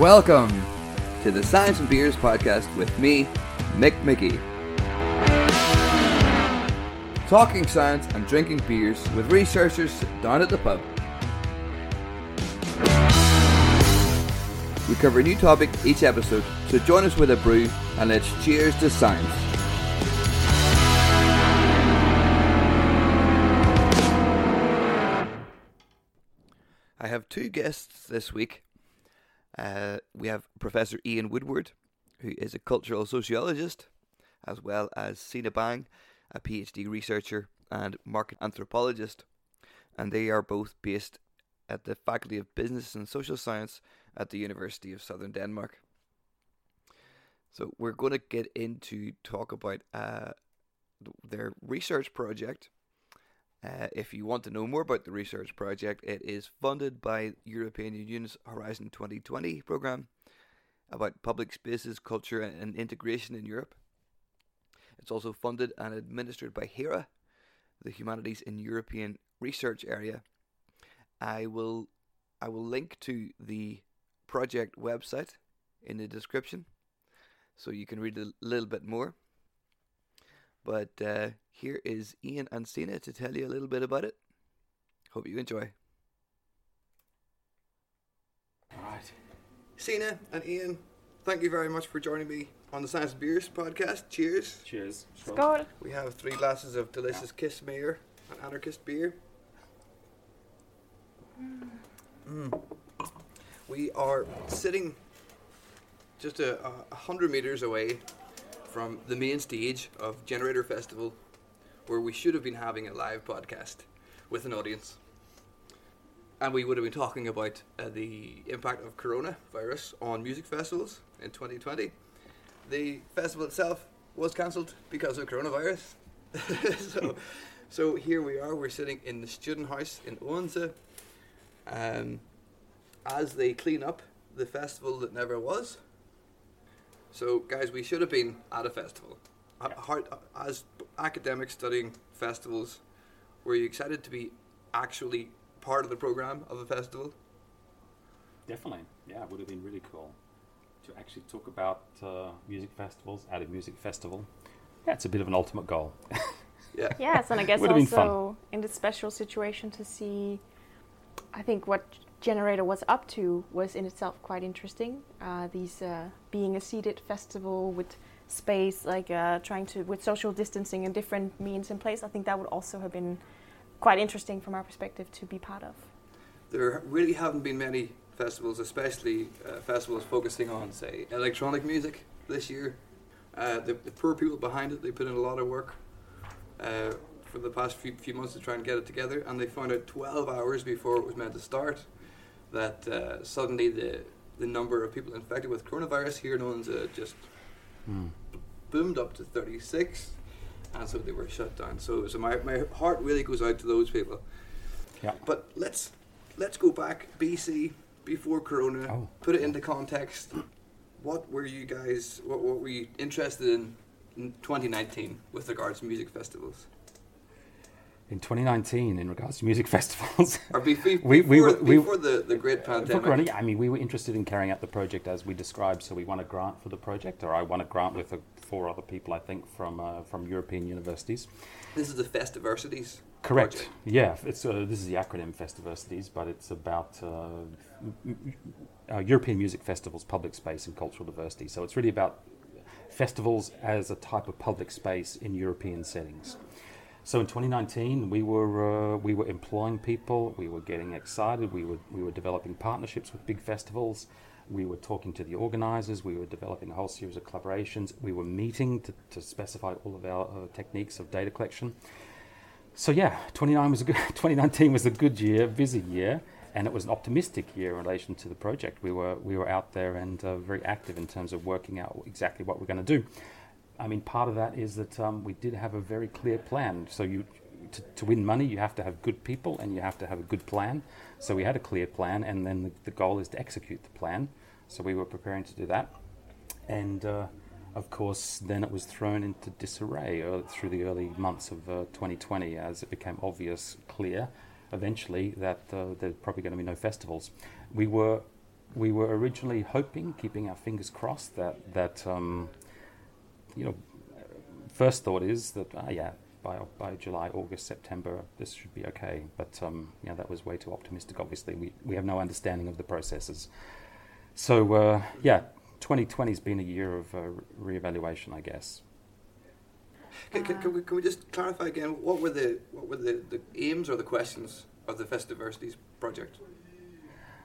Welcome to the Science and Beers podcast with me, Mick Mickey. Talking science and drinking beers with researchers down at the pub. We cover a new topic each episode, so join us with a brew and let's cheers to science. I have two guests this week. Uh, we have Professor Ian Woodward, who is a cultural sociologist, as well as Sina Bang, a PhD researcher and market anthropologist. And they are both based at the Faculty of Business and Social Science at the University of Southern Denmark. So we're going to get into talk about uh, their research project. Uh, if you want to know more about the research project, it is funded by European Union's Horizon 2020 program about public spaces, culture, and integration in Europe. It's also funded and administered by HERA, the Humanities in European Research Area. I will I will link to the project website in the description so you can read a little bit more. But uh, here is Ian and Sina to tell you a little bit about it. Hope you enjoy. All right. Sina and Ian, thank you very much for joining me on the Science Beers podcast. Cheers. Cheers. Skål. We have three glasses of delicious Kissmeyer and Anarkist beer. Mm. We are sitting just a, a hundred meters away from the main stage of Generator Festival, where we should have been having a live podcast with an audience. And we would have been talking about uh, the impact of coronavirus on music festivals in 2020. The festival itself was cancelled because of coronavirus. so, so here we are. We're sitting in the student house in Odense, um, as they clean up the festival that never was. So, guys, we should have been at a festival. Uh, How, as academics studying festivals, were you excited to be actually part of the program of a festival? Definitely. Yeah, it would have been really cool to actually talk about uh, music festivals at a music festival. Yeah, it's a bit of an ultimate goal. Yeah. Yes, and I guess Would have been fun. also in this special situation to see, I think what Generator was up to was in itself quite interesting. Uh, these uh, being a seated festival with space, like uh, trying to with social distancing and different means in place. I think that would also have been quite interesting from our perspective to be part of. There really haven't been many festivals, especially uh, festivals focusing on, say, electronic music this year. Uh, the, the poor people behind it, they put in a lot of work uh, for the past few, few months to try and get it together, and they found out 12 hours before it was meant to start that uh, suddenly the, the number of people infected with coronavirus here in Odense uh, just Mm. boomed up to 36, and so they were shut down. So, so my, my heart really goes out to those people. Yeah. But let's let's go back BC before Corona. Oh. Put it into context. What were you guys? What, what were you interested in in 2019 with regards to music festivals? In 2019, in regards to music festivals, Or before, We- we before, were- we- before the, the great for pandemic? Corona, I mean, we were interested in carrying out the project as we described, so we won a grant for the project, or I won a grant with uh, four other people, I think, from uh, from European universities. This is the Festiversities. Correct. project. Yeah, it's uh, this is the acronym Festiversities, but it's about uh, m- m- uh, European music festivals, public space, and cultural diversity. So it's really about festivals as a type of public space in European settings. So in 2019, we were uh, we were employing people, we were getting excited, we were we were developing partnerships with big festivals, we were talking to the organisers, we were developing a whole series of collaborations, we were meeting to, to specify all of our uh, techniques of data collection. So yeah, 29 was a good, 2019 was a good year, busy year, and it was an optimistic year in relation to the project. We were we were out there and uh, very active in terms of working out exactly what we're going to do. I mean, part of that is that um, we did have a very clear plan. So you to, to win money, you have to have good people and you have to have a good plan. So we had a clear plan, and then the, the goal is to execute the plan. So we were preparing to do that, and. Uh, of course, then it was thrown into disarray early, through the early months of uh, 2020 as it became obvious, clear, eventually, that uh, there's probably going to be no festivals. We were we were originally hoping, keeping our fingers crossed, that that um, you know, first thought is that uh, yeah, by by July, August, September, this should be okay. But um, yeah, that was way too optimistic. Obviously, we we have no understanding of the processes. So uh, yeah, 2020 has been a year of uh, reevaluation, I guess. Can, can, can, we, can we just clarify again what were the what were the, the aims or the questions of the Festiversities project?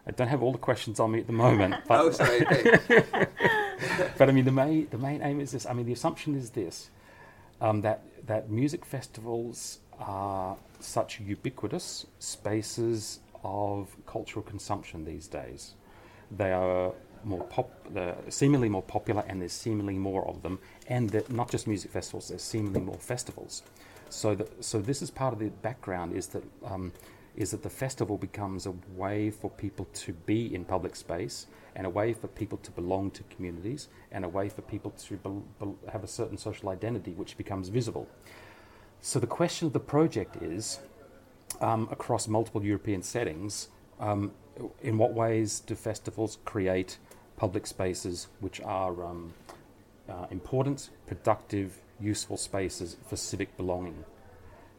I don't have all the questions on me at the moment. But oh, sorry. Okay. but I mean, the main the main aim is this. I mean, the assumption is this: um, that that music festivals are such ubiquitous spaces of cultural consumption these days. They are more pop, they're seemingly more popular, and there's seemingly more of them. And that not just music festivals, there's seemingly more festivals. So, that, so this is part of the background is that um, is that the festival becomes a way for people to be in public space and a way for people to belong to communities and a way for people to be, be, have a certain social identity which becomes visible. So the question of the project is um, across multiple European settings, um, in what ways do festivals create public spaces which are um, uh, important, productive, useful spaces for civic belonging?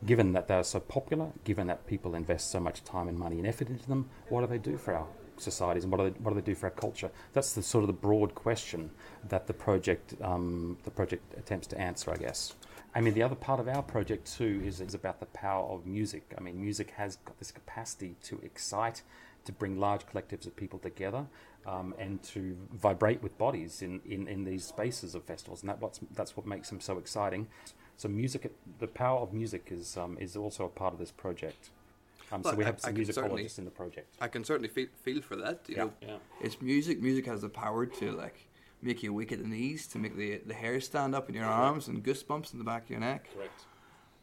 Given that they're so popular, given that people invest so much time and money and effort into them, what do they do for our societies and what do they, what do, they do for our culture? That's the sort of the broad question that the project um, the project attempts to answer, I guess. I mean, the other part of our project too is, is about the power of music. I mean, music has got this capacity to excite, to bring large collectives of people together, um, and to vibrate with bodies in, in, in these spaces of festivals, and that what's, that's what makes them so exciting. So music, the power of music is um, is also a part of this project. Um, so we have some musicologists in the project. I can certainly feel, feel for that. You yeah. know, yeah. it's music. Music has the power to like make you weak at the knees, to make the the hair stand up in your arms and goosebumps in the back of your neck. Correct.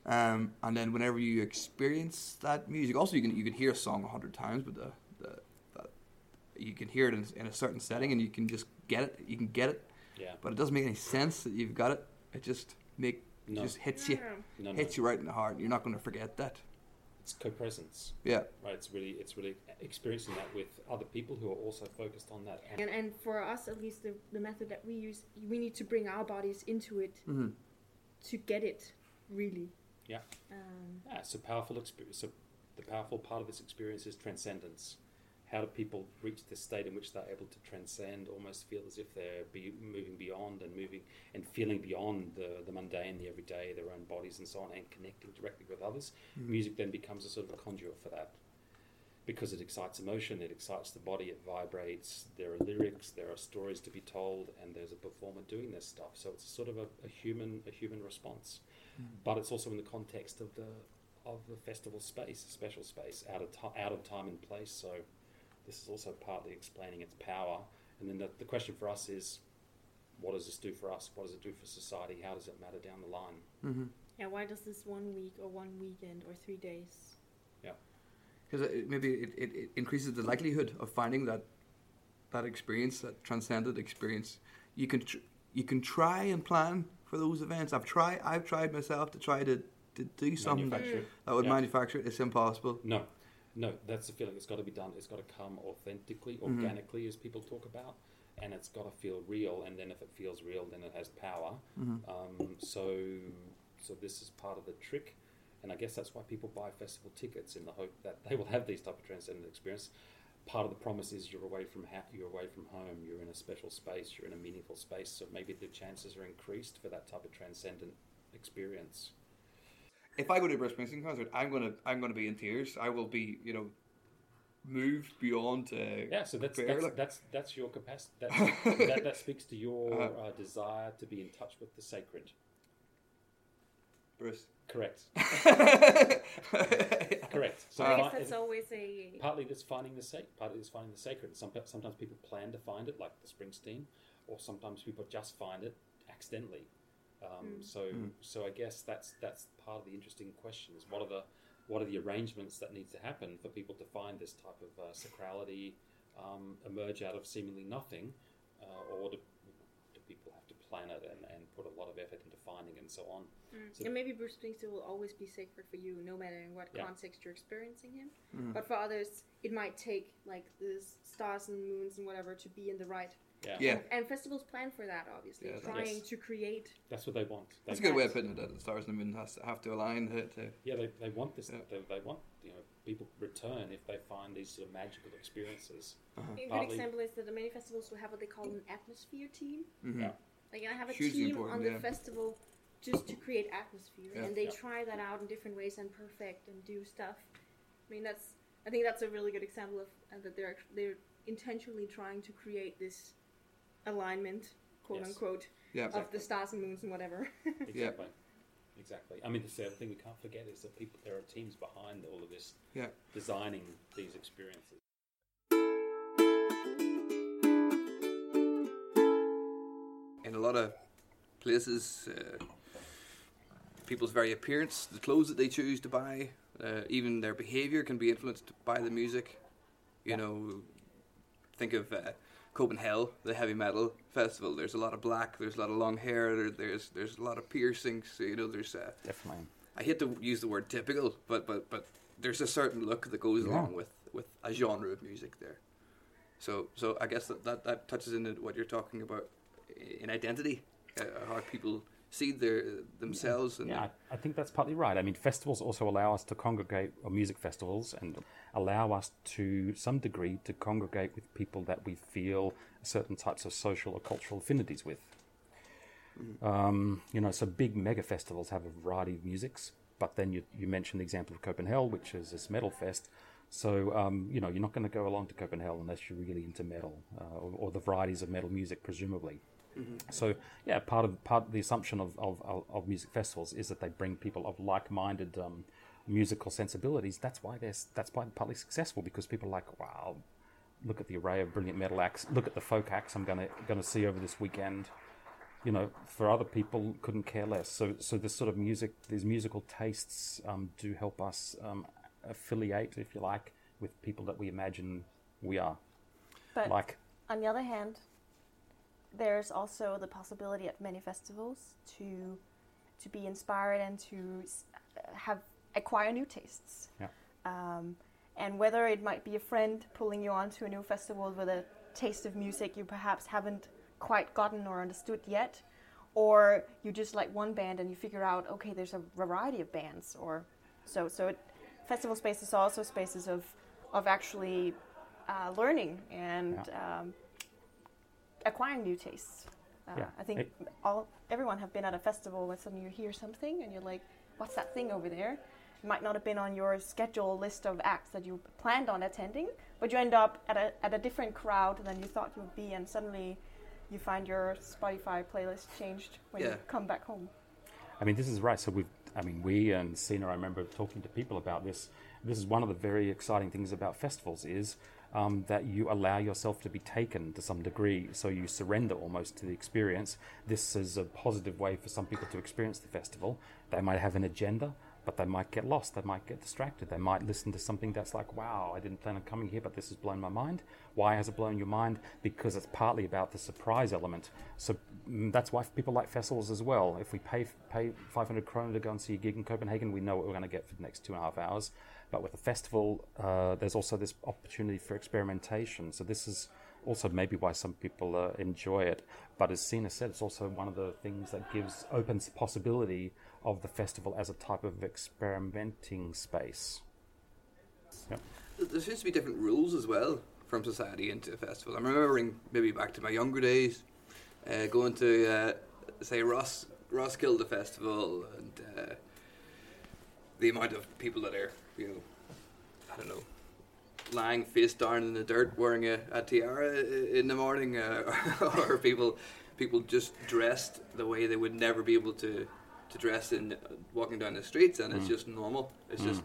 Um, and then whenever you experience that music, also you can you can hear a song a hundred times, but the, the, the you can hear it in, in, a certain setting and you can just get it. You can get it. Yeah. But it doesn't make any sense that you've got it. It just make no. just hits you, no, no. hits you right in the heart. You're not going to forget that. It's co-presence. Yeah. Right. It's really, it's really experiencing that with other people who are also focused on that. And and for us, at least, the, the method that we use, we need to bring our bodies into it mm-hmm. to get it really. Yeah. Um, yeah. It's a powerful experience. So the powerful part of this experience is transcendence how do people reach this state in which they're able to transcend, almost feel as if they're be moving beyond and moving and feeling beyond the, the mundane, the everyday, their own bodies and so on, and connecting directly with others? Mm-hmm. Music then becomes a sort of a conduit for that because it excites emotion, it excites the body, it vibrates. There are lyrics, there are stories to be told, and there's a performer doing this stuff. So it's sort of a, a human a human response, mm. but it's also in the context of the of the festival space, a special space, out of t- out of time and place. So this is also partly explaining its power. And then the, the question for us is, what does this do for us? What does it do for society? How does it matter down the line? Mm-hmm. Yeah, why does this one week or one weekend or three days? Yeah. Because maybe it, it, it, increases the likelihood of finding that that experience, that transcendent experience. You can tr- you can try and plan for those events. I've tried I've tried myself to try to, to do something that would yeah. manufacture it. It's impossible. No, no, that's the feeling. It's got to be done. It's got to come authentically, mm-hmm. organically, mm-hmm. as people talk about, and it's got to feel real. And then if it feels real, then it has power. Mm-hmm. Um, so, so this is part of the trick, and I guess that's why people buy festival tickets in the hope that they will have these type of transcendent experience. Part of the promise is you're away from ha- you're away from home. You're in a special space. You're in a meaningful space. So maybe the chances are increased for that type of transcendent experience if I go to a Bruce Springsteen concert, I'm gonna I'm gonna be in tears. I will be, you know, moved beyond. Uh, yeah, so that's that's, like, that's, that's your capacity. that, that speaks to your uh-huh. uh, desire to be in touch with the sacred. Bruce. Correct. Correct. So I guess it's always a partly it's finding the sacred. Partly it's finding the sacred. Some, sometimes people plan to find it, like the Springsteen, or sometimes people just find it accidentally. Um, mm. So, mm. so I guess that's that's part of the interesting question: is what are the what are the arrangements that need to happen for people to find this type of uh, sacrality um, emerge out of seemingly nothing, uh, or do, do, people have to planet and, and put a lot of effort into finding and so on. So- and maybe Bruce Springsteen will always be sacred for you, no matter in what Yeah. context you're experiencing him. Mm-hmm. But for others, it might take like the stars and moons and whatever to be in the right. Yeah, Yeah. And festivals plan for that, obviously, Yeah, trying Yes. to create. that's what they want. They, That's a good way of putting it. That the stars and the moon has to have to align to. to Yeah, they, they want this. Yeah. They, they want you know people return if they find these sort of magical experiences. A good Partly- example is that the many festivals will have what they call an atmosphere team. Mhm. Yeah. Like I have a Hugely team on the yeah. festival just to create atmosphere, Yeah. and they Yeah. try that out in different ways and perfect and do stuff. I mean, that's I think that's a really good example of uh, that they're they're intentionally trying to create this alignment, quote Yes. unquote, Yeah. of the stars and moons and whatever. Exactly. Exactly. I mean, the other thing we can't forget is that people there are teams behind all of this, Yeah. designing these experiences. in a lot of places, uh, people's very appearance, the clothes that they choose to buy, uh, even their behaviour can be influenced by the music. You Yeah. know, think of uh, Copenhell, the heavy metal festival. There's a lot of black. There's a lot of long hair. There, there's there's a lot of piercings. So, you know, there's. Uh, Definitely. I hate to use the word typical, but but but there's a certain look that goes Yeah. along with with a genre of music there. So so I guess that that, that touches into what you're talking about in identity, uh, how people see their themselves and Yeah, I, I think that's partly right. I mean, festivals also allow us to congregate, or music festivals, and allow us to some degree to congregate with people that we feel certain types of social or cultural affinities with. Um, you know, so big mega festivals have a variety of musics, but then you, you mentioned the example of Copenhell, which is this metal fest. So, um, you know, you're not going to go along to Copenhell unless you're really into metal uh, or, or the varieties of metal music, presumably. So yeah, part of part of the assumption of, of, of, of music festivals is that they bring people of like-minded um, musical sensibilities. That's why they're that's why they're partly successful because people are like, wow, look at the array of brilliant metal acts. Look at the folk acts I'm gonna gonna see over this weekend. You know, for other people, couldn't care less. So so this sort of music, these musical tastes um, do help us um, affiliate, if you like, with people that we imagine we are. But Like on the other hand, there's also the possibility at many festivals to to be inspired and to have acquire new tastes. Yeah. Um, and whether it might be a friend pulling you onto a new festival with a taste of music you perhaps haven't quite gotten or understood yet, or you just like one band and you figure out okay, there's a variety of bands, or so so. It, festival spaces are also spaces of of actually uh, learning and um, acquiring new tastes. Uh, Yeah. I think It- all everyone have been at a festival when suddenly you hear something and you're like, "What's that thing over there?" It might not have been on your schedule list of acts that you planned on attending, but you end up at a at a different crowd than you thought you would be, and suddenly you find your Spotify playlist changed when Yeah. you come back home. I mean, this is right. So we've, I mean, we and Sina, I remember talking to people about this. This is one of the very exciting things about festivals is um, that you allow yourself to be taken to some degree. So you surrender almost to the experience. This is a positive way for some people to experience the festival. They might have an agenda, but they might get lost. They might get distracted. They might listen to something that's like, wow, I didn't plan on coming here, but this has blown my mind. Why has it blown your mind? Because it's partly about the surprise element. So mm, that's why people like festivals as well. If we pay pay 500 kroner to go and see a gig in Copenhagen, we know what we're going to get for the next two and a half hours. But with a festival, uh, there's also this opportunity for experimentation. So this is also maybe why some people uh, enjoy it. But as Sina said, it's also one of the things that gives opens possibility of the festival as a type of experimenting space. Yep. there seems to be different rules as well from society into a festival. I'm remembering maybe back to my younger days, uh, going to uh, say Ross Roskilde Festival and uh, the amount of people that are you know I don't know lying face down in the dirt wearing a, a tiara in the morning uh, or people people just dressed the way they would never be able to to dress in walking down the streets and it's Mm. just normal it's Mm. just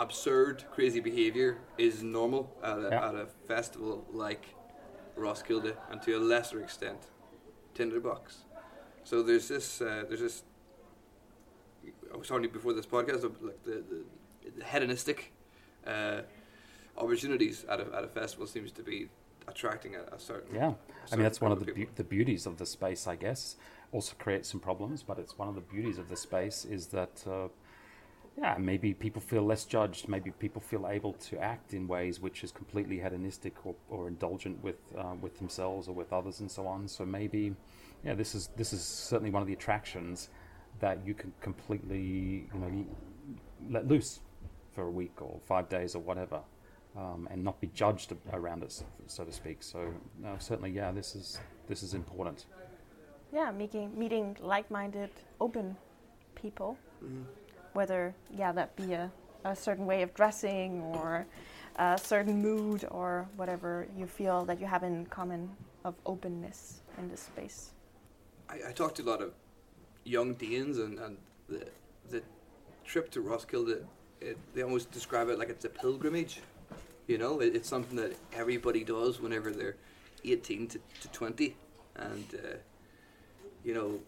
absurd, crazy behaviour is normal at a, Yeah. at a festival like Roskilde, and to a lesser extent, Tinderbox. So there's this, uh, there's this. I was talking before this podcast of like the, the, the hedonistic uh, opportunities at a, at a festival seems to be attracting a, a certain. Yeah, I certain mean that's one of the beau- the beauties of the space, I guess. Also creates some problems, but it's one of the beauties of the space is that. Uh, yeah, maybe people feel less judged. Maybe people feel able to act in ways which is completely hedonistic or, or indulgent with uh, with themselves or with others and so on. So maybe, yeah, this is this is certainly one of the attractions that you can completely you know let loose for a week or five days or whatever, um, and not be judged around it, so, so to speak. So no, certainly, yeah, this is this is important. Yeah, meeting meeting like-minded, open people. Mhm. Whether yeah, that be a, a certain way of dressing or a certain mood or whatever you feel that you have in common of openness in this space. I, I talked to a lot of young Danes, and, and the the trip to Roskilde, it, they almost describe it like it's a pilgrimage. You know, it, it's something that everybody does whenever they're 18 to, to 20, and uh, you know,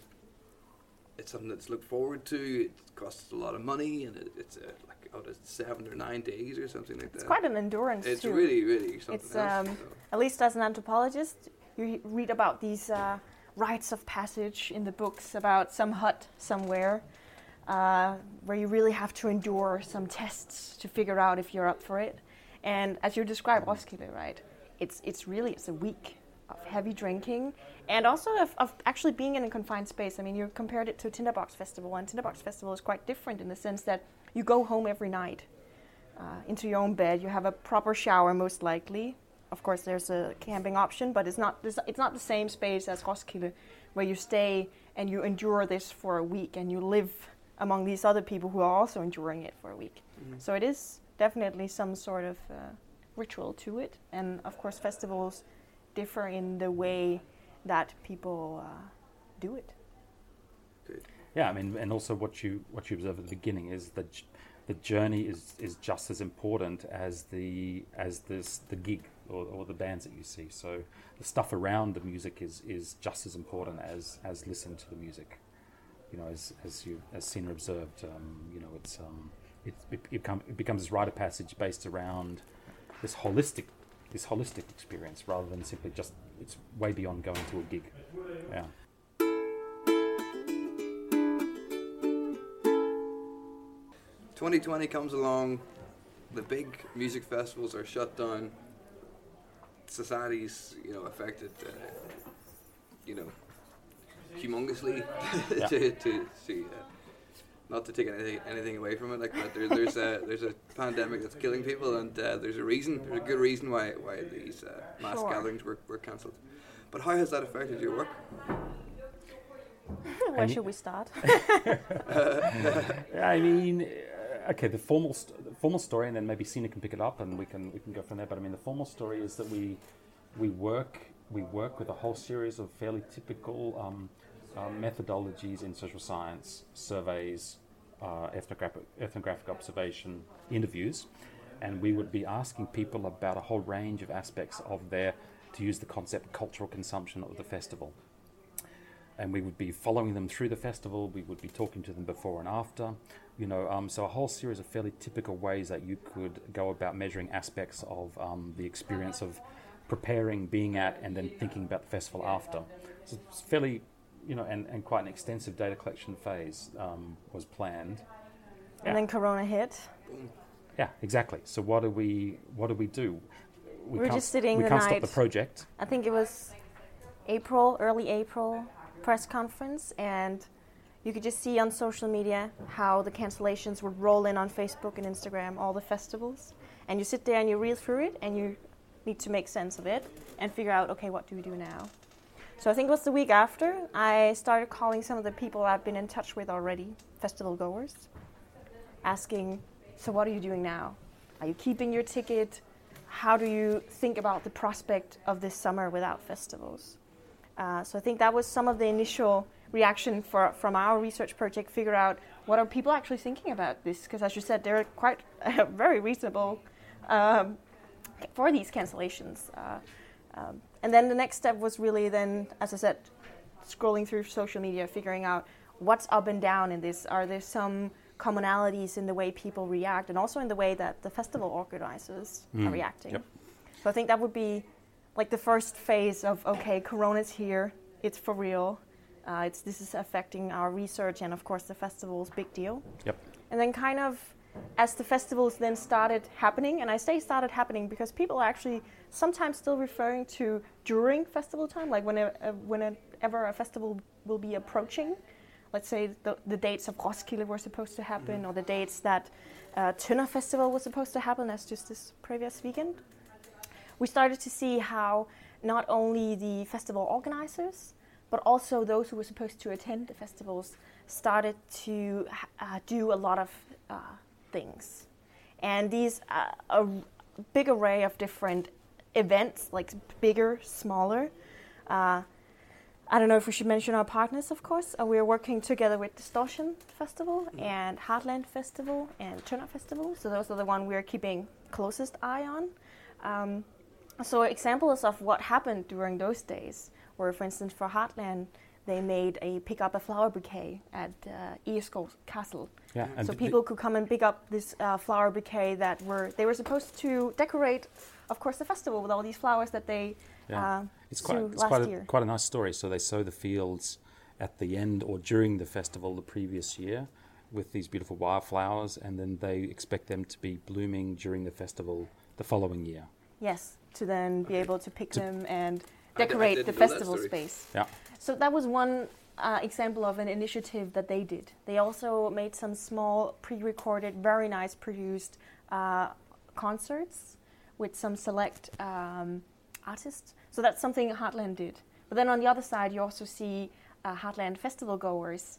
it's something that's looked forward to. It costs a lot of money, and it, it's uh, like out of seven or nine days or something like It's that. It's quite an endurance It's too. really, really something It's, else. um, so. At least as an anthropologist, you read about these uh, rites of passage in the books about some hut somewhere uh, where you really have to endure some tests to figure out if you're up for it. And as you describe Roskilde, right? It's it's really it's a week of heavy drinking and also of, of actually being in a confined space. I mean, you compared it to Tinderbox Festival, and Tinderbox Festival is quite different in the sense that you go home every night uh, into your own bed. You have a proper shower, most likely. Of course, there's a camping option, but it's not it's not the same space as Roskilde, where you stay and you endure this for a week and you live among these other people who are also enduring it for a week. Mhm. So it is definitely some sort of uh, ritual to it, and of course, festivals differ in the way that people uh, do it. Yeah, I mean, and also what you what you observe at the beginning is that j- the journey is, is just as important as the as this the gig or, or the bands that you see. So the stuff around the music is, is just as important as as listening to the music. You know, as as you as Sina observed, um, you know, it's um, it, it, it, it becomes this rite of passage based around this holistic this holistic experience rather than simply just it's way beyond going to a gig. Yeah. 2020 comes along, the big music festivals are shut down, society's, you know, affected, uh, you know, humongously Yeah. to, to see, uh, not to take anything, anything away from it, like, but there, there's a there's a pandemic that's killing people, and uh, there's a reason, there's a good reason why why these uh, mass Sure. gatherings were, were cancelled. But how has that affected your work? Where should we start? I mean, uh, okay, the formal st- formal story, and then maybe Sina can pick it up, and we can we can go from there. But I mean, the formal story is that we we work we work with a whole series of fairly typical um, uh, methodologies in social science, surveys, uh, ethnographic ethnographic observation, interviews, and we would be asking people about a whole range of aspects of their, to use the concept, cultural consumption of the festival and we would be following them through the festival. We would be talking to them before and after, you know. Um, so a whole series of fairly typical ways that you could go about measuring aspects of um, the experience of preparing, being at, and then thinking about the festival after. So it's fairly, you know, and, and quite an extensive data collection phase um, was planned. Yeah. And then Corona hit. Yeah, exactly. So what do we what do we do? We We're can't- just sitting We the can't stop the project. I think it was April, early April press conference, and you could just see on social media how the cancellations would roll in on Facebook and Instagram, all the festivals. And you sit there and you read through it, and you need to make sense of it and figure out, okay, what do we do now? So I think it was the week after I started calling some of the people I've been in touch with already, festival goers, asking, so what are you doing now? Are you keeping your ticket? How do you think about the prospect of this summer without festivals? Uh, so I think that was some of the initial reaction for, from our research project. Figure out what are people actually thinking about this? Because as you said, they're quite very reasonable um, for these cancellations. Uh, um, and then the next step was really then, as I said, scrolling through social media, figuring out what's up and down in this. Are there some commonalities in the way people react, and also in the way that the festival organizers are Mm, reacting? yep. So I think that would be like the first phase of okay, Corona's here, it's for real. Uh, it's this is affecting our research and of course the festival's big deal. Yep. And then kind of as the festivals then started happening, and I say started happening because people are actually sometimes still referring to during festival time, like whenever, uh, whenever a festival will be approaching. Let's say the, the dates of Roskilde were supposed to happen, Mhm. or the dates that uh, Tønder Festival was supposed to happen, as just this previous weekend. We started to see how not only the festival organizers, but also those who were supposed to attend the festivals started to uh, do a lot of uh, things. And these, uh, a big array of different events, like bigger, smaller. Uh, I don't know if we should mention our partners, of course. Uh, we are working together with Distortion Festival Mhm. and Heartland Festival and Tønder Festival. So those are the one we are keeping closest eye on. Um, so examples of what happened during those days were, for instance, for Heartland, they made a pick up a flower bouquet at uh, Castle. Yeah. so people could come and pick up this uh, flower bouquet that were they were supposed to decorate, of course, the festival with all these flowers that they Yeah. uh, It's quite, it's quite, a, quite a nice story. So they sow the fields at the end or during the festival the previous year with these beautiful wildflowers, and then they expect them to be blooming during the festival the following year. Yes, to then be Okay. able to pick To- them and I d- I decorate the didn't know that festival space. Yeah. So that was one uh, example of an initiative that they did. They also made some small, pre-recorded, very nice produced uh, concerts with some select um, artists. So that's something Heartland did. But then on the other side, you also see uh, Heartland festival goers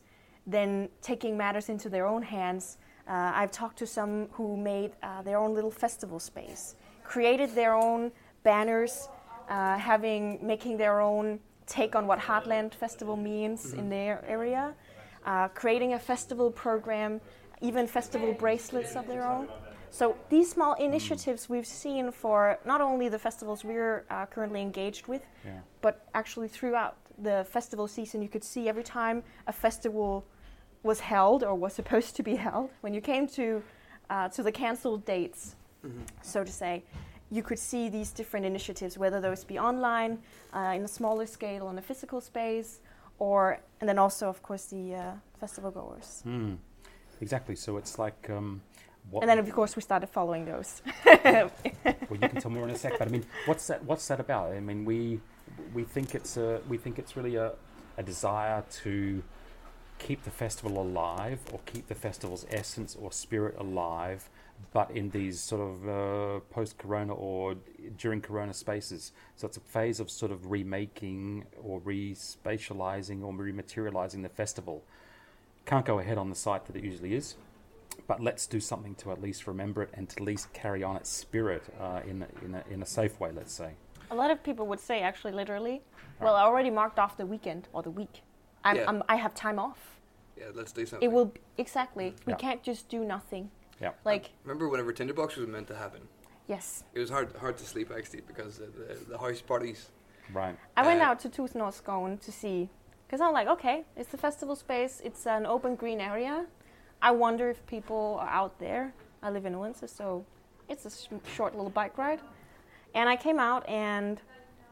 then taking matters into their own hands. Uh, I've talked to some who made uh, their own little festival space, created their own banners, uh, having making their own take on what Heartland Festival means in their area, uh, creating a festival program, even festival bracelets of their own. So these small initiatives we've seen for not only the festivals we're uh, currently engaged with, Yeah. but actually throughout the festival season, you could see every time a festival was held or was supposed to be held, when you came to uh, to the cancelled dates, Mhm. so to say, you could see these different initiatives, whether those be online, uh, in a smaller scale, on a physical space, or and then also, of course, the uh, festival goers. Hmm. Exactly. So it's like um, what. And then, of course, we started following those. well, you can tell more in a sec. But I mean, what's that? What's that about? I mean, we we think it's a we think it's really a, a desire to keep the festival alive or keep the festival's essence or spirit alive, but in these sort of uh, post-corona or during corona spaces. So it's a phase of sort of remaking or re-spatializing or rematerializing the festival. Can't go ahead on the site that it usually is but let's do something to at least remember it and to at least carry on its spirit uh, in, a, in, a, in a safe way, let's say. A lot of people would say, actually, literally, well, I already marked off the weekend or the week. I'm, Yeah. I'm, I have time off. Yeah, let's do something. It will b- exactly. We Yeah. can't just do nothing. Yeah. Like Remember whenever Tinderbox was meant to happen? yes, It was hard hard to sleep actually because of the, the house parties. Right. I went Uh, out to Tusindårsskoven to see, because I'm like, okay, it's the festival space. It's an open green area. I wonder if people are out there. I live in Odense, so it's a sh- short little bike ride. And I came out, and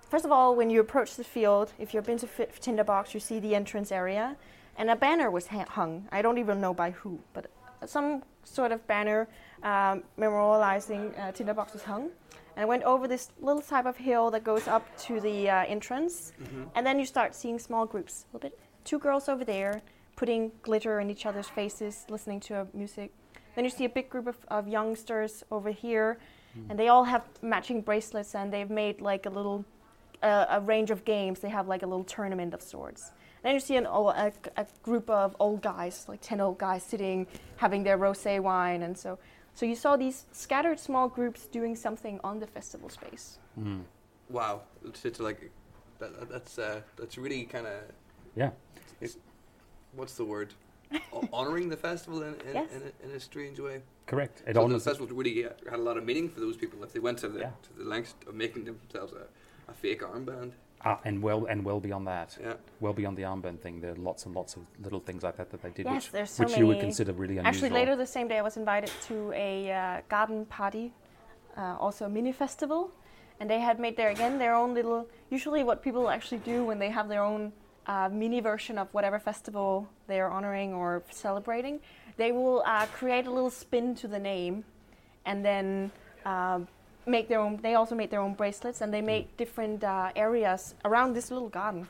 first of all, when you approach the field, if you've been to F- Tinderbox, you see the entrance area, and a banner was ha- hung. I don't even know by who, but some sort of banner um, memorializing uh, Tinderbox was hung. And I went over this little type of hill that goes up to the uh, entrance, Mm-hmm. and then you start seeing small groups. A little bit, two girls over there putting glitter in each other's faces, listening to music. Then you see a big group of, of youngsters over here, and they all have matching bracelets, and they've made like a little uh, a range of games. They have like a little tournament of sorts. Then you see an, ol- a, a group of old guys, like ten old guys, sitting having their rosé wine, and so so you saw these scattered small groups doing something on the festival space. Mm. Wow, it's, it's like that, that- that's uh, that's really kind of Yeah. what's the word? O- honoring the festival in in, Yes. in, a, in a strange way. Correct. It so the festival really uh, had a lot of meaning for those people if they went to the Yeah. to the lengths of making themselves a, a fake armband. Ah, and well and well beyond that, Yeah, well beyond the armband thing, there are lots and lots of little things like that that they did, Yes, which, there's so which you would consider really unusual. Actually, later the same day, I was invited to a uh, garden party, uh, also a mini festival, and they had made their again their own little. Usually, what people actually do when they have their own uh, mini version of whatever festival they are honoring or celebrating, they will uh, create a little spin to the name, and then. Uh, make their own. They also made their own bracelets, and they made different uh, areas around this little garden.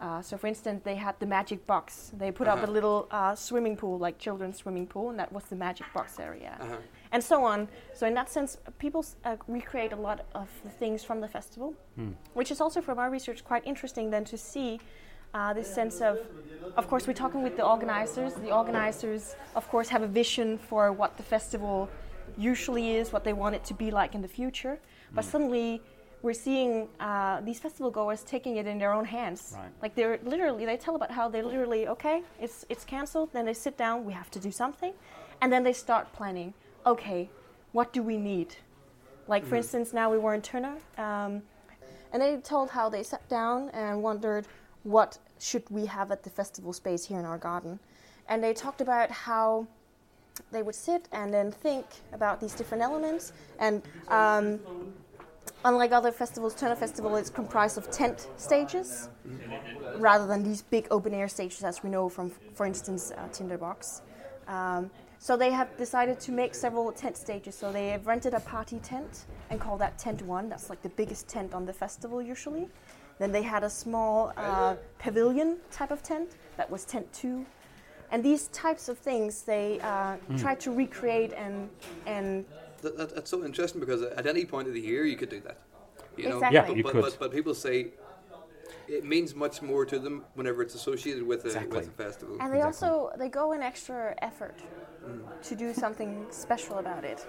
Uh, so, for instance, they had the magic box. They put up Uh-huh. a little uh, swimming pool, like children's swimming pool, and that was the magic box area, Uh-huh. and so on. So, in that sense, people uh, recreate a lot of the things from the festival, Hmm. which is also, from our research, quite interesting then to see uh, this sense of. Of course, we're talking with the organizers. The organizers, of course, have a vision for what the festival usually is, what they want it to be like in the future. But suddenly, we're seeing uh, these festival goers taking it in their own hands. Right. Like they're literally, they tell about how they're literally, okay, it's it's canceled. Then they sit down, we have to do something, and then they start planning. Okay, what do we need? Like for instance, now we were in Tønder, um, and they told how they sat down and wondered what should we have at the festival space here in our garden, and they talked about how they would sit and then think about these different elements and. Um, Unlike other festivals, Tønder Festival is comprised of tent stages rather than these big open air stages as we know from, for instance, uh, Tinderbox. Um, so they have decided to make several tent stages. So they have rented a party tent and call that tent one. That's like the biggest tent on the festival usually. Then they had a small uh, pavilion type of tent that was tent two. And these types of things they uh, try to recreate and and That, that, that's so interesting because at any point of the year you could do that. You know? Exactly. Yeah, but, you but, could. But, but people say it means much more to them whenever it's associated with a, Exactly. with a festival. And they Exactly. also they go an extra effort to do something special about it.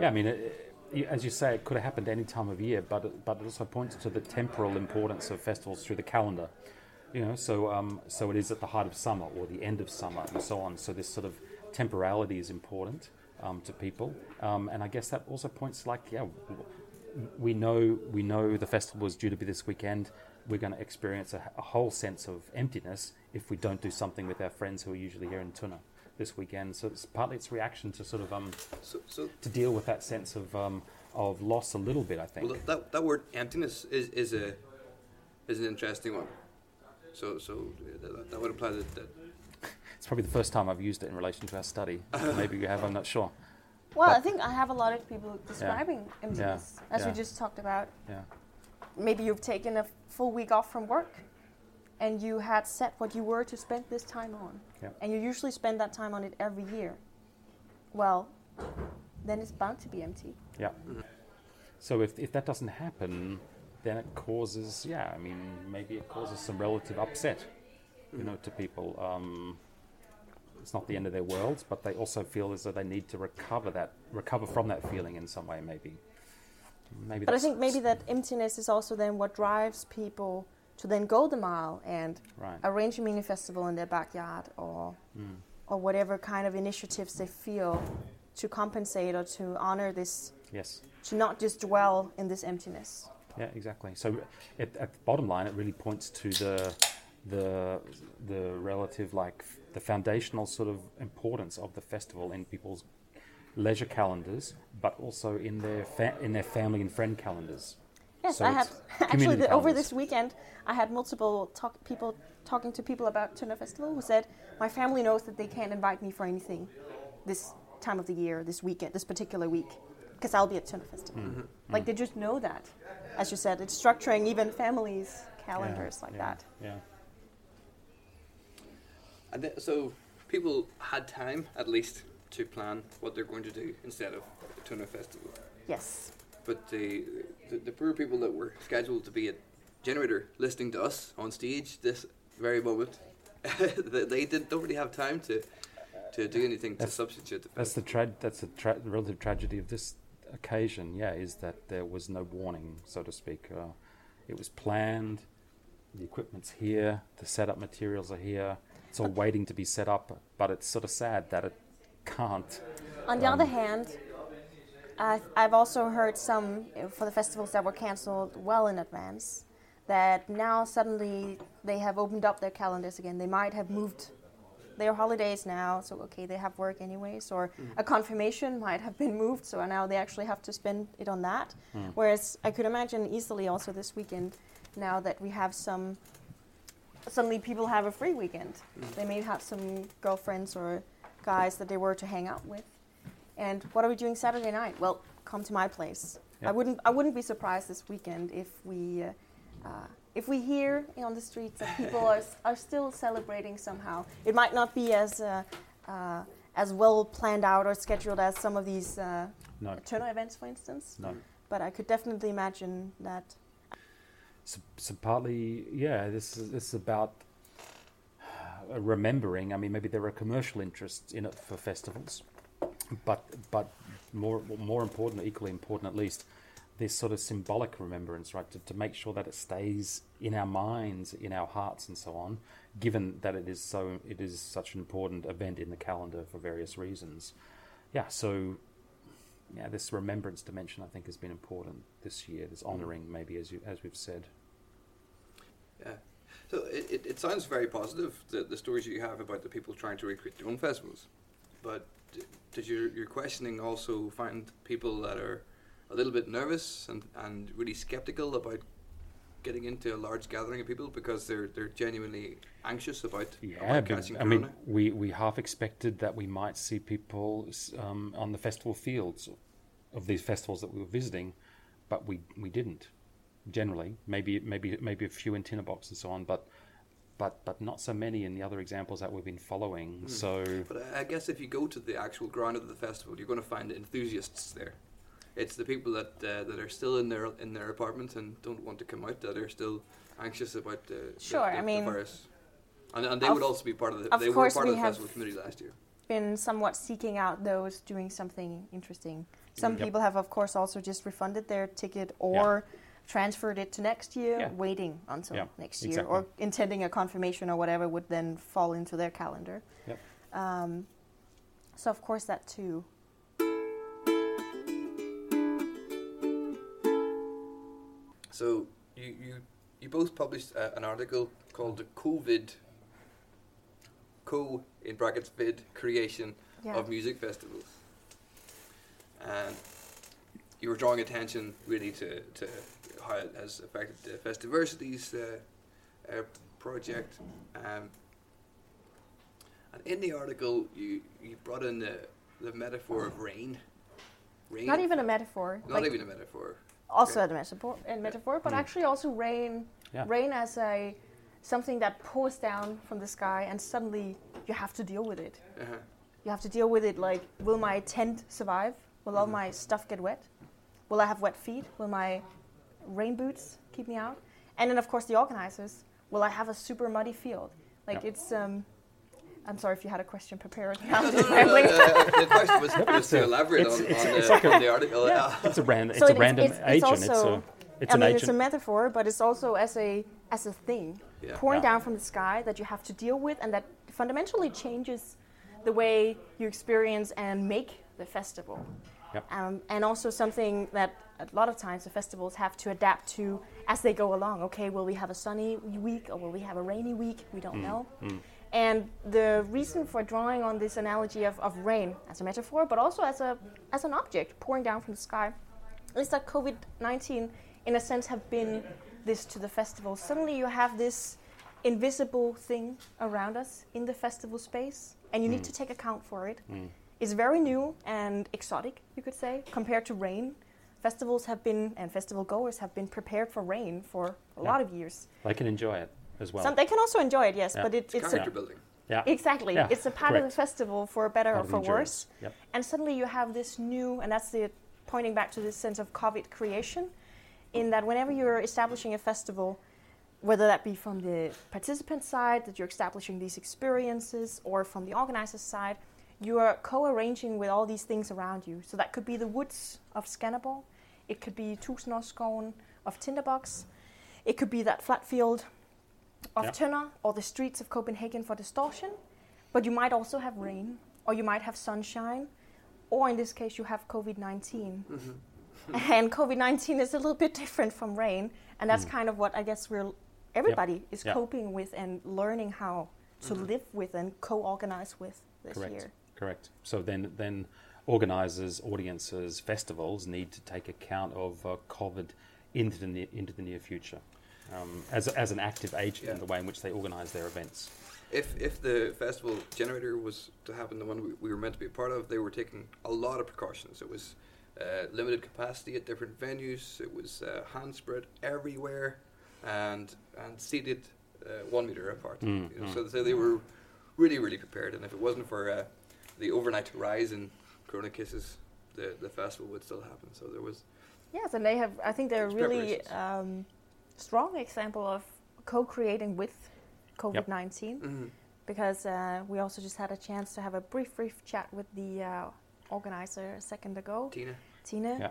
Yeah, I mean, it, it, as you say, it could have happened any time of year, but it, but it also points to the temporal importance of festivals through the calendar. You know, so um, so it is at the height of summer or the end of summer and so on. So this sort of temporality is important um, to people, um, and I guess that also points like yeah, we know we know the festival is due to be this weekend. We're going to experience a, a whole sense of emptiness if we don't do something with our friends who are usually here in Tønder this weekend. So it's partly its reaction to sort of um, So, so to deal with that sense of um, of loss a little bit. I think. well, that, that word emptiness is, is a is an interesting one. So so that, that would imply that, that it's probably the first time I've used it in relation to our study. Maybe you have. I'm not sure. Well, But- I think I have a lot of people describing emptiness, as we just talked about. Yeah. Maybe you've taken a full week off from work, and you had set what you were to spend this time on, Yeah. and you usually spend that time on it every year. Well, then it's bound to be empty. Yeah. Mm-hmm. So if if that doesn't happen, then it causes yeah. I mean, maybe it causes some relative upset, you know, to people. Um, it's not the end of their worlds, but they also feel as though they need to recover that, recover from that feeling in some way. Maybe. Maybe. But I think maybe that emptiness is also then what drives people to then go the mile and Right. arrange a mini festival in their backyard or Mm. or whatever kind of initiatives they feel to compensate or to honor this Yes. to not just dwell in this emptiness. Yeah, exactly. So at, at the bottom line, it really points to the the the relative like f- the foundational sort of importance of the festival in people's leisure calendars, but also in their fa- in their family and friend calendars. Yes, So I had it's actually the, over this weekend I had multiple talk, people talking to people about Tønder Festival who said my family knows that they can't invite me for anything this time of the year, this weekend, this particular week, because I'll be at Tønder Festival. Mm-hmm. Like they just know that. As you said, it's structuring even families' calendars Yeah, like yeah, that. Yeah. and th- so people had time at least to plan what they're going to do instead of the Tønder Festival. Yes. But the, the the poor people that were scheduled to be at Generator listening to us on stage this very moment, they, they did, don't really have time to to do anything to substitute the That's the tra- that's the tra- relative tragedy of this occasion. Yeah, is that there was no warning, so to speak. Uh, it was planned. The equipment's here. The setup materials are here. It's all waiting to be set up. But it's sort of sad that it can't. On the Um, other hand, I've, I've also heard some for the festivals that were cancelled well in advance that now suddenly they have opened up their calendars again. They might have moved their holidays now, so okay, they have work anyways, or a confirmation might have been moved, so now they actually have to spend it on that. Mm. Whereas I could imagine easily also this weekend, now that we have some, suddenly people have a free weekend. They may have some girlfriends or guys that they were to hang out with. And what are we doing Saturday night? Well, come to my place. I wouldn't. I wouldn't be surprised this weekend if we, uh, uh, if we hear on the streets that people are, are still celebrating somehow. It might not be as uh, uh, as well planned out or scheduled as some of these uh, No, events, for instance. no. But I could definitely imagine that. So, so partly, yeah, this is, this is about uh, remembering. I mean, maybe there are commercial interests in it for festivals, but but more more important, equally important at least, this sort of symbolic remembrance, right? To, to make sure that it stays in our minds, in our hearts, and so on. Given that it is so, it is such an important event in the calendar for various reasons. Yeah, so yeah, this remembrance dimension I think has been important this year. This mm. honouring, maybe as you as we've said. Yeah. So it, it, it sounds very positive, the, the stories you have about the people trying to recreate their own festivals. But d- did your, your questioning also find people that are a little bit nervous and, and really skeptical about getting into a large gathering of people because they're they're genuinely anxious about, Yeah, but, I mean, we, we half expected that we might see people um, on the festival fields of these festivals that we were visiting, but we, we didn't. Generally, maybe maybe maybe a few in Tinderbox and so on, but but but not so many in the other examples that we've been following. Hmm. So But I- I guess if you go to the actual ground of the festival, you're going to find enthusiasts there. It's the people that uh, that are still in their in their apartments and don't want to come out that are still anxious about the, the- Sure, the, I mean, the virus. And, and they of- would also be part of the of they were course part of we the have- festival committee last year. been somewhat seeking out those doing something interesting. Some Yep. people have, of course, also just refunded their ticket or transferred it to next year, Yeah. waiting until Yeah, next year, exactly. or intending a confirmation or whatever would then fall into their calendar. Yep. Um, so, of course, that too. So you you, you both published uh, an article called the COVID co in brackets vid creation Yeah. of music festivals, and you were drawing attention really to, to how it has affected the Festiversity's uh, uh, project. Um, and in the article, you, you brought in the, the metaphor of rain. Rain. Not even a metaphor. Not like even a metaphor. Also a metaphor, a metaphor but Mm. actually also rain. Yeah. Rain as a something that pours down from the sky, and suddenly you have to deal with it. Uh-huh. You have to deal with it like, will my tent survive? Will all Mhm. my stuff get wet? Will I have wet feet? Will my rain boots keep me out? And then, of course, the organizers, will I have a super muddy field? Like, Yeah. it's. Um, I'm sorry if you had a question prepared. No, no, no, no, uh, the question was, was to elaborate it's- on, it's- on, it's the, like a- on the article. Yeah. Yeah. it's a random. So it's a it's- random it's- it's agent. it's also- a it's I an mean, agent. it's a metaphor, but it's also as a as a thing Yeah. pouring Yeah. down from the sky that you have to deal with, and that fundamentally changes the way you experience and make the festival. Yep. Um, and also something that a lot of times the festivals have to adapt to as they go along. Okay, will we have a sunny week or will we have a rainy week? We don't know. mm. And the reason for drawing on this analogy of, of rain as a metaphor, but also as, a, as an object pouring down from the sky, is that COVID 19, in a sense, have been this to the festival. Suddenly you have this invisible thing around us in the festival space, and you need Mm. to take account for it. Mm. It's very new and exotic, you could say, compared to rain. Festivals have been, and festival goers have been prepared for rain for a Yeah. lot of years. They can enjoy it as well. Some, they can also enjoy it, yes, Yeah. but it, It's it's a character building. yeah. Exactly. Yeah, It's a part of the festival for better Part or for worse. Yep. And suddenly you have this new, and that's the pointing back to this sense of COVID creation, in that whenever you're establishing a festival, whether that be from the participant side, that you're establishing these experiences, or from the organizer's side, you are co-arranging with all these things around you. So that could be the woods of Skanderborg, it could be Tusindårsskoven of Tinderbox, it could be that flat field of Yeah. Or the streets of Copenhagen for distortion. But you might also have rain, or you might have sunshine, or in this case, you have COVID 19. Mm-hmm. and COVID 19 is a little bit different from rain, and that's Mm. kind of what I guess we're everybody is Yeah. coping with and learning how to live with and co-organize with this Correct. year. Correct. So then, then organisers, audiences, festivals need to take account of uh, COVID into the near, into the near future, um, as as an active agent Yeah. in the way in which they organise their events. If if the festival generator was to happen, the one we, we were meant to be a part of, they were taking a lot of precautions. It was uh, limited capacity at different venues. It was uh, hand spread everywhere, and and seated uh, one meter apart. Mm, You know, mm. so, so they were really really prepared. And if it wasn't for uh, the overnight rise in corona cases, the the festival would still happen. So there was Yes, and they have. I think they're really um, strong example of co-creating with COVID nineteen. Mhm. Because uh, we also just had a chance to have a brief, brief chat with the uh, organizer a second ago, Tina. Tina. Yeah.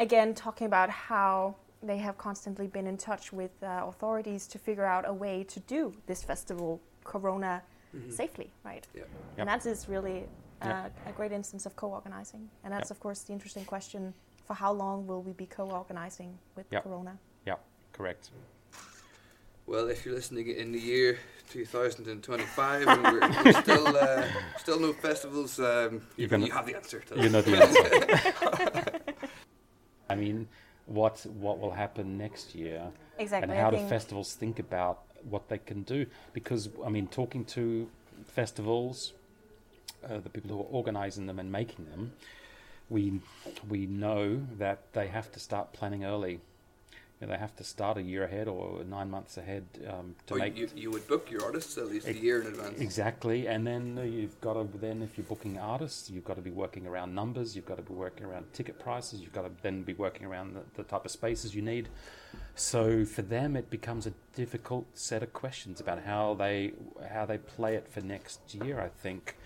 Again, talking about how they have constantly been in touch with uh, authorities to figure out a way to do this festival Corona Mhm. safely, right? Yeah. Yep. And that is really uh, Yep. a great instance of co-organizing. And that's Yep. of course the interesting question: for how long will we be co-organizing with Yep. Corona? Correct. Well, if you're listening in the year 2025 and we're, we're still uh, still no festivals, um, you, gonna- you have the answer. To You know the answer. I mean, what what will happen next year, Exactly. and how do festivals think about what they can do? Because I mean, talking to festivals, uh, the people who are organising them and making them, we we know that they have to start planning early. They have to start a year ahead or nine months ahead um, to Or make you, you would book your artists at least a year in advance. Exactly, and then you've got to then if you're booking artists, you've got to be working around numbers, you've got to be working around ticket prices, you've got to then be working around the, the type of spaces you need. So for them, it becomes a difficult set of questions about how they how they play it for next year. I think,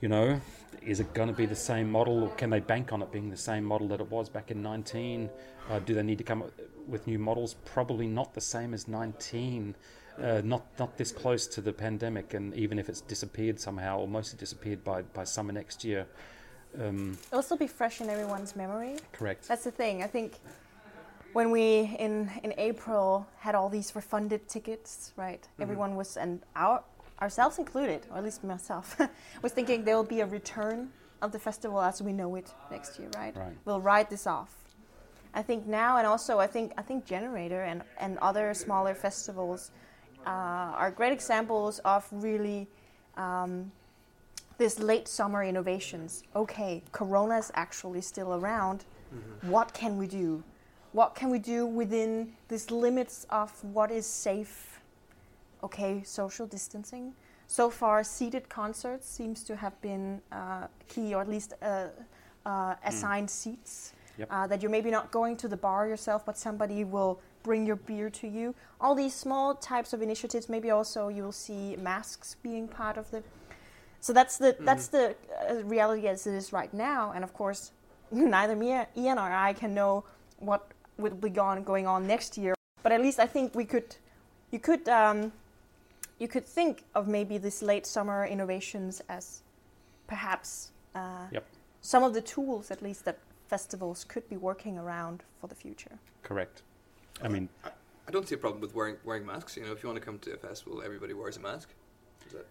you know, is it going to be the same model, or can they bank on it being the same model that it was back in 19? Uh, do they need to come up with new models? Probably not the same as 19 uh, not not this close to the pandemic, and even if it's disappeared somehow, or mostly disappeared by, by summer next year. Um, it'll still be fresh in everyone's memory. correct. That's the thing. I think when we in in April had all these refunded tickets, right? Mm-hmm. Everyone was and our ourselves included, or at least myself, was thinking there will be a return of the festival as we know it next year, right? Right. We'll ride this off. I think now, and also I think I think Generator and and other smaller festivals uh, are great examples of really. Um, this late summer innovations. Okay, Corona is actually still around. What can we do? What can we do within these limits of what is safe? Okay, social distancing. So far, seated concerts seems to have been uh, key, or at least uh, uh, assigned seats. Yep. Uh, that you're maybe not going to the bar yourself, but somebody will bring your beer to you. All these small types of initiatives. Maybe also you will see masks being part of the so that's the that's the uh, reality as it is right now, and of course, neither me, Ian, or I can know what will be gone going on next year. But at least I think we could, you could, um, you could think of maybe this late summer innovations as perhaps uh, Yep. some of the tools, at least that festivals could be working around for the future. Correct. I mean, I don't see a problem with wearing wearing masks. You know, if you want to come to a festival, everybody wears a mask. Is that,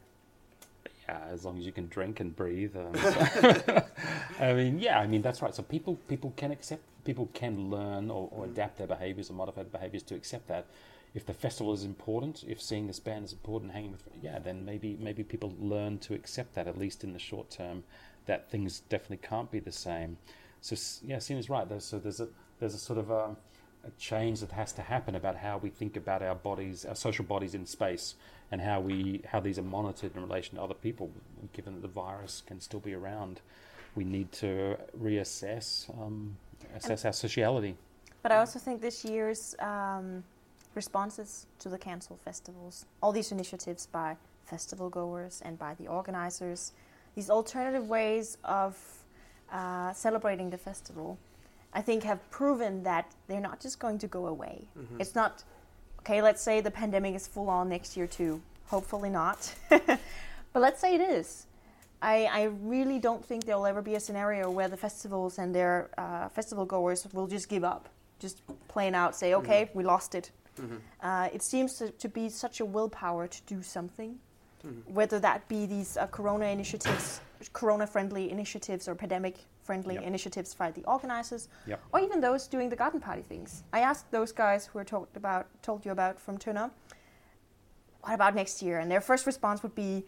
yeah, as long as you can drink and breathe. Um, I mean, yeah, I mean that's right. So people people can accept, people can learn or, or adapt their behaviours or modify their behaviours to accept that. If the festival is important, if seeing this band is important, hanging with, yeah, then maybe maybe people learn to accept that at least in the short term, that things definitely can't be the same. So yeah, Sina's right. There's, so there's a there's a sort of a, a change that has to happen about how we think about our bodies, our social bodies in space, and how we how these are monitored in relation to other people. Given that the virus can still be around, we need to reassess um, assess our sociality. But I also think this year's um, responses to the cancelled festivals, all these initiatives by festival goers and by the organizers, these alternative ways of uh, celebrating the festival, I think have proven that they're not just going to go away. It's not, okay, let's say the pandemic is full on next year too. Hopefully not. but let's say it is. I, I really don't think there'll ever be a scenario where the festivals and their uh, festival goers will just give up, just plain out say, okay, we lost it. Uh, it seems to, to be such a willpower to do something. Mm-hmm. Whether that be these uh, Corona initiatives, Corona-friendly initiatives, or pandemic-friendly yep. initiatives by the organizers, yep. or even those doing the garden party things. I asked those guys who were talked about, told you about from Tønder, what about next year? And their first response would be,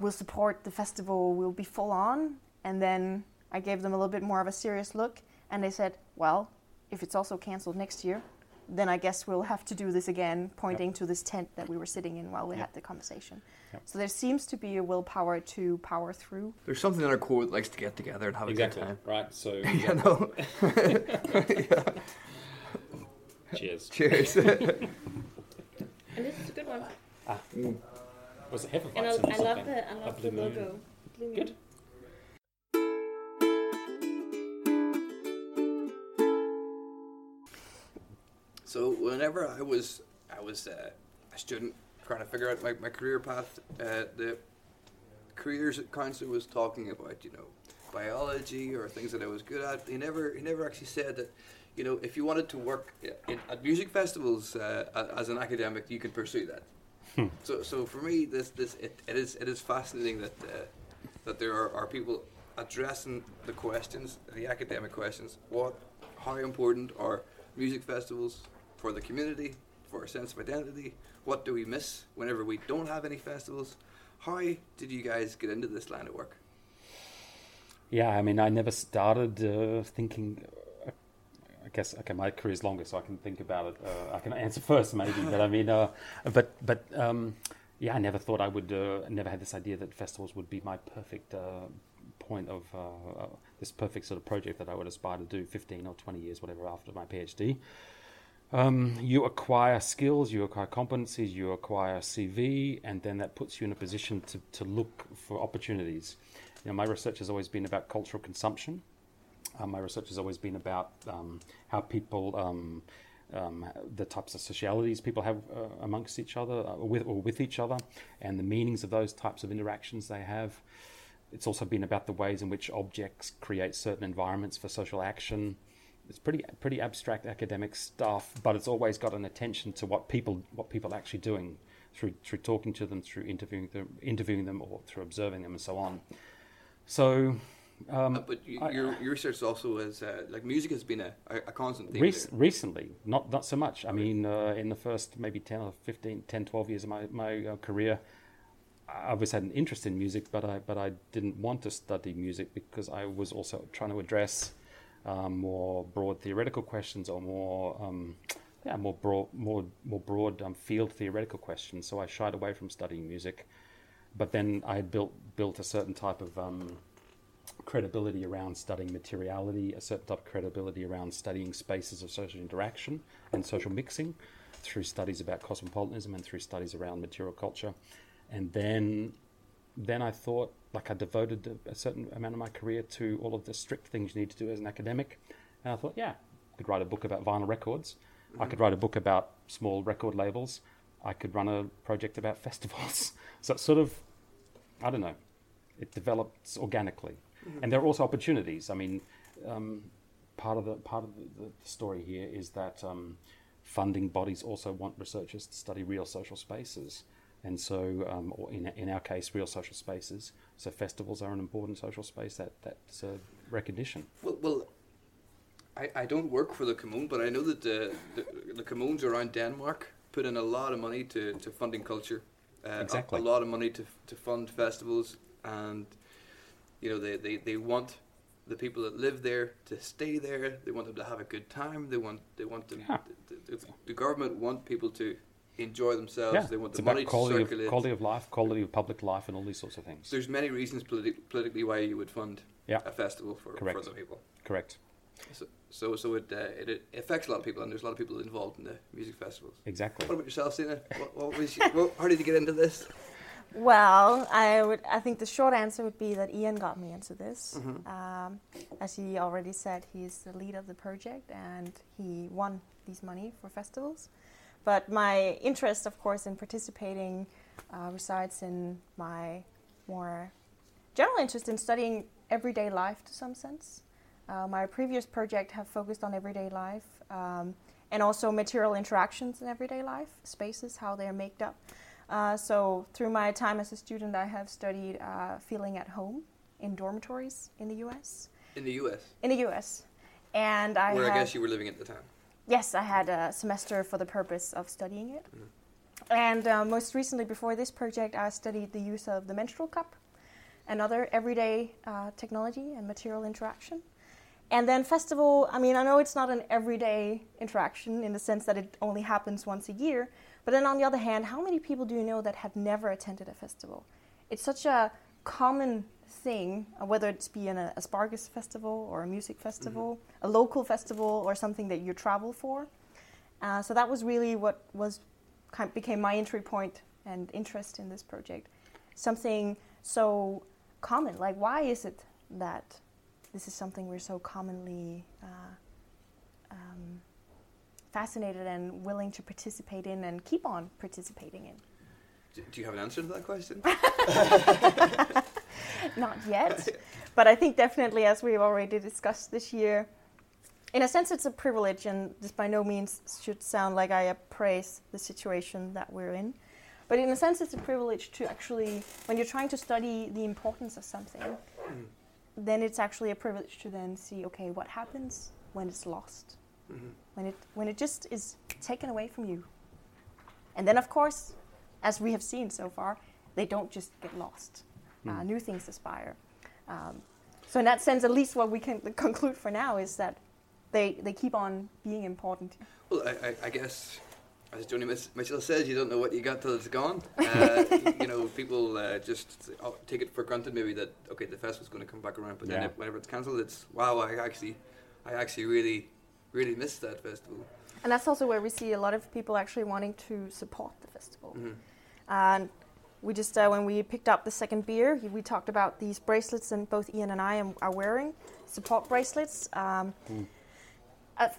we'll support the festival, we'll be full on. And then I gave them a little bit more of a serious look, and they said, well, if it's also canceled next year, then I guess we'll have to do this again, pointing yep. to this tent that we were sitting in while we yep. had the conversation. Yep. So there seems to be a willpower to power through. There's something in our core that likes to get together and have exactly. a good time. Right. So yeah, no. Cheers. Cheers. and this is a good one. Ah. Mm. Was it Hefeweizen And I, I love the I love the logo. Good. So whenever I was I was uh, a student trying to figure out my, my career path, uh, the careers counsellor was talking about you know biology or things that I was good at. He never he never actually said that you know if you wanted to work in, at music festivals uh, as an academic, you can pursue that. Hmm. So so for me, this this it, it is it is fascinating that uh, that there are, are people addressing the questions, the academic questions. What, how important are music festivals? For the community, for a sense of identity? What do we miss whenever we don't have any festivals? How did you guys get into this line of work? Yeah, I mean, I never started uh, thinking. Uh, I guess okay, my career is longer, so I can think about it. Uh, I can answer first, maybe. but I mean, uh, but but um, yeah, I never thought I would. Uh, never had this idea that festivals would be my perfect uh, point of this perfect sort of project that I would aspire to do 15 or 20 years, whatever, after my PhD. Um, you acquire skills, you acquire competencies, you acquire CV, and then that puts you in a position to, to look for opportunities. You know, my research has always been about cultural consumption. Uh, my research has always been about um, how people, um, um, the types of socialities people have uh, amongst each other, uh, with or with each other, and the meanings of those types of interactions they have. It's also been about the ways in which objects create certain environments for social action it's pretty pretty abstract academic stuff, but it's always got an attention to what people what people are actually doing through through talking to them, through interviewing them, interviewing them, or through observing them, and so on. So. Um, uh, but you, I, your, your research also is uh, like music has been a, a, constant theme. Rec- recently, not not so much. I mean, uh, in the first maybe 10 or 15, 10, 12 years of my, my uh, career, I always had an interest in music, but I but I didn't want to study music because I was also trying to address um, more broad theoretical questions or more um, yeah more broad more more broad um, field theoretical questions. So I shied away from studying music, but then I had built built a certain type of um, credibility around studying materiality, a certain type of credibility around studying spaces of social interaction and social mixing through studies about cosmopolitanism and through studies around material culture. And then then I thought, like, I devoted a certain amount of my career to all of the strict things you need to do as an academic. And I thought, yeah, I could write a book about vinyl records. Mm-hmm. I could write a book about small record labels. I could run a project about festivals. so it's sort of, I don't know, it develops organically. Mm-hmm. And there are also opportunities. I mean, um, part of the part of the, the story here is that um, funding bodies also want researchers to study real social spaces. And so, um, or in, in our case, real social spaces. So festivals are an important social space. That that's a recognition. Well, well, I, I don't work for the Commune, but I know that the, the, the communes around Denmark put in a lot of money to, to funding culture. Uh, exactly. A, a, lot of money to to fund festivals, and you know they, they, they want the people that live there to stay there. They want them to have a good time. They want they want them. Yeah. The, the, the government want people to enjoy themselves. Yeah. They want it's the money quality to circulate. Of, quality of life, quality of public life, and all these sorts of things. There's many reasons politi- politically why you would fund yeah. a festival for, Correct. for the people. Correct. So, so, so it, uh, it, it affects a lot of people, and there's a lot of people involved in the music festivals. Exactly. What about yourself, Sina? What, what was you, what, how did you get into this? Well, I would. I think the short answer would be that Ian got me into this. Mm-hmm. Um, as he already said, he's the lead of the project, and he won these money for festivals. But my interest, of course, in participating uh, resides in my more general interest in studying everyday life to some sense. Uh, my previous project have focused on everyday life um, and also material interactions in everyday life, spaces, how they're made up. Uh, so through my time as a student, I have studied uh, feeling at home in dormitories in the U.S. In the U.S., In the U.S. And I where I guess you were living at the time. Yes, I had a semester for the purpose of studying it. Mhm. And uh, most recently, before this project, I studied the use of the menstrual cup and other everyday uh, technology and material interaction. And then festival, I mean, I know it's not an everyday interaction in the sense that it only happens once a year. But then on the other hand, how many people do you know that have never attended a festival? It's such a common thing, uh, whether it's be an Aspargus festival or a music festival, a local festival, or something that you travel for. Uh, so that was really what was kind of became my entry point and interest in this project. Something so common. Like, why is it that this is something we're so commonly uh, um, fascinated and willing to participate in and keep on participating in? Do, do you have an answer to that question? Not yet, but I think definitely, as we've already discussed this year, in a sense, it's a privilege, and this by no means should sound like I appraise the situation that we're in. But in a sense, it's a privilege to actually, when you're trying to study the importance of something, Mm. then it's actually a privilege to then see, okay, what happens when it's lost, Mhm. when it when it just is taken away from you. And then, of course, as we have seen so far, they don't just get lost. Uh, Mm. new things aspire. Um, so in that sense, at least what we can conclude for now is that they they keep on being important. Well, I, I, I guess, as Joni Mich- Mitchell says, you don't know what you got till it's gone. Uh, you know, people uh, just oh, take it for granted maybe that okay, the festival's going to come back around, but then it, whenever it's cancelled, it's wow, I actually, I actually really, really missed that festival. And that's also where we see a lot of people actually wanting to support the festival. Mhm. And we just, uh, when we picked up the second beer, we talked about these bracelets, and both Ian and I am, are wearing support bracelets um, Mm.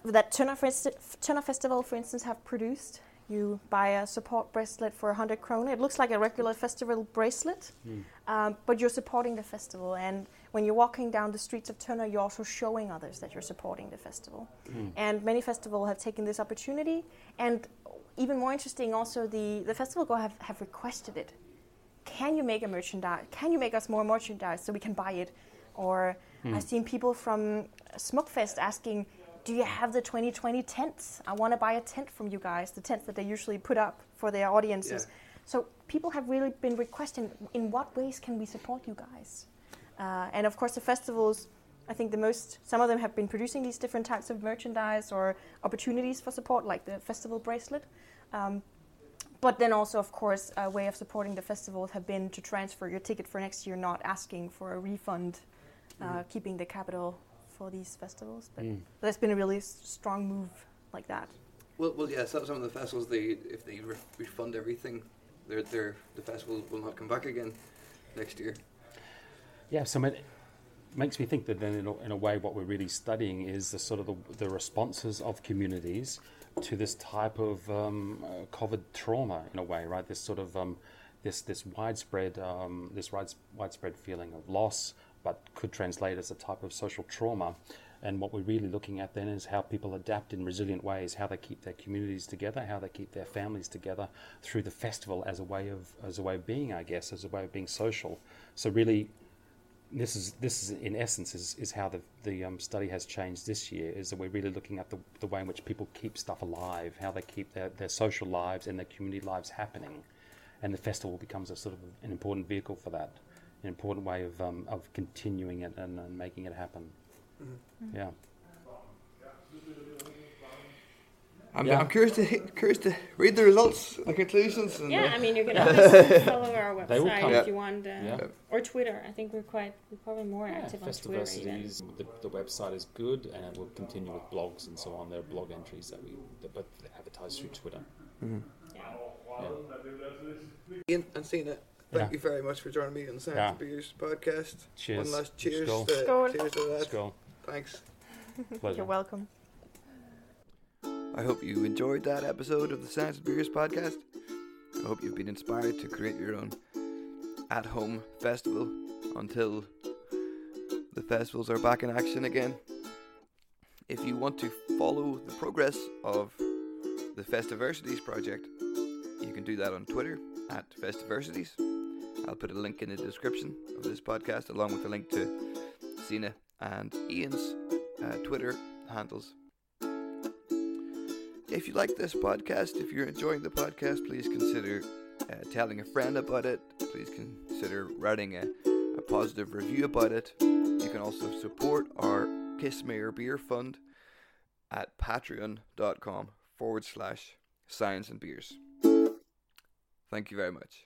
that Tønder, Festi- Tønder Festival, for instance, have produced. You buy a support bracelet for 100 krona. It looks like a regular festival bracelet, Mm. um, but you're supporting the festival. And when you're walking down the streets of Tønder, you're also showing others that you're supporting the festival. Mm. And many festivals have taken this opportunity. And even more interesting, also the, the festival go have, have requested it. Can you make a merchandise? Can you make us more merchandise so we can buy it? Or I've seen people from Smukfest asking, "Do you have the 2020 tents? I want to buy a tent from you guys. The tents that they usually put up for their audiences." Yeah. So people have really been requesting, in what ways can we support you guys? Uh, and of course, the festivals. I think the most, some of them have been producing these different types of merchandise or opportunities for support, like the festival bracelet. Um, but then also, of course, a way of supporting the festivals have been to transfer your ticket for next year, not asking for a refund, uh, Mhm. keeping the capital for these festivals. But Mm. that's been a really s- strong move like that. Well, well, yeah. Some, some of the festivals, they if they re- refund everything, their their the festivals will not come back again next year. Yeah, so it makes me think that then, in a, in a way, what we're really studying is the sort of the, the responses of communities to this type of um, uh, COVID trauma, in a way, right? This sort of um, this this widespread um, this widespread feeling of loss, but could translate as a type of social trauma. And what we're really looking at then is how people adapt in resilient ways, how they keep their communities together, how they keep their families together through the festival as a way of as a way of being, I guess, as a way of being social. So really, this is this is in essence is, is how the the um, study has changed this year is that we're really looking at the, the way in which people keep stuff alive, how they keep their, their social lives and their community lives happening, and the festival becomes a sort of an important vehicle for that, an important way of um, of continuing it and, and making it happen. Yeah. I'm, Yeah. I'm curious to curious to read the results, the conclusions. And, Yeah, uh, I mean, you can always follow our They will website come. if you want, uh, Yeah. or Twitter. I think we're quite, we're probably more Yeah, active on Twitter even. The, the website is good, and it will continue with blogs and so on. There are blog entries that we that both advertise through Twitter. mhm. Yeah. Yeah. Ian and Sina, thank Yeah. you very much for joining me on the Science Yeah. and Beers podcast. Cheers. One last cheers. Skål. To, Skål. Cheers to that. Skål. Thanks. Pleasure. You're welcome. I hope you enjoyed that episode of the Science and Beers podcast. I hope you've been inspired to create your own at home festival until the festivals are back in action again. If you want to follow the progress of the Festiversities project, you can do that on Twitter at Festiversities. I'll put a link in the description of this podcast, along with a link to Sina and Ian's uh, Twitter handles. If you like this podcast, if you're enjoying the podcast, please consider uh, telling a friend about it. Please consider writing a, a positive review about it. You can also support our Kiss Mayor Beer Fund at patreon.com forward slash science and beers. Thank you very much.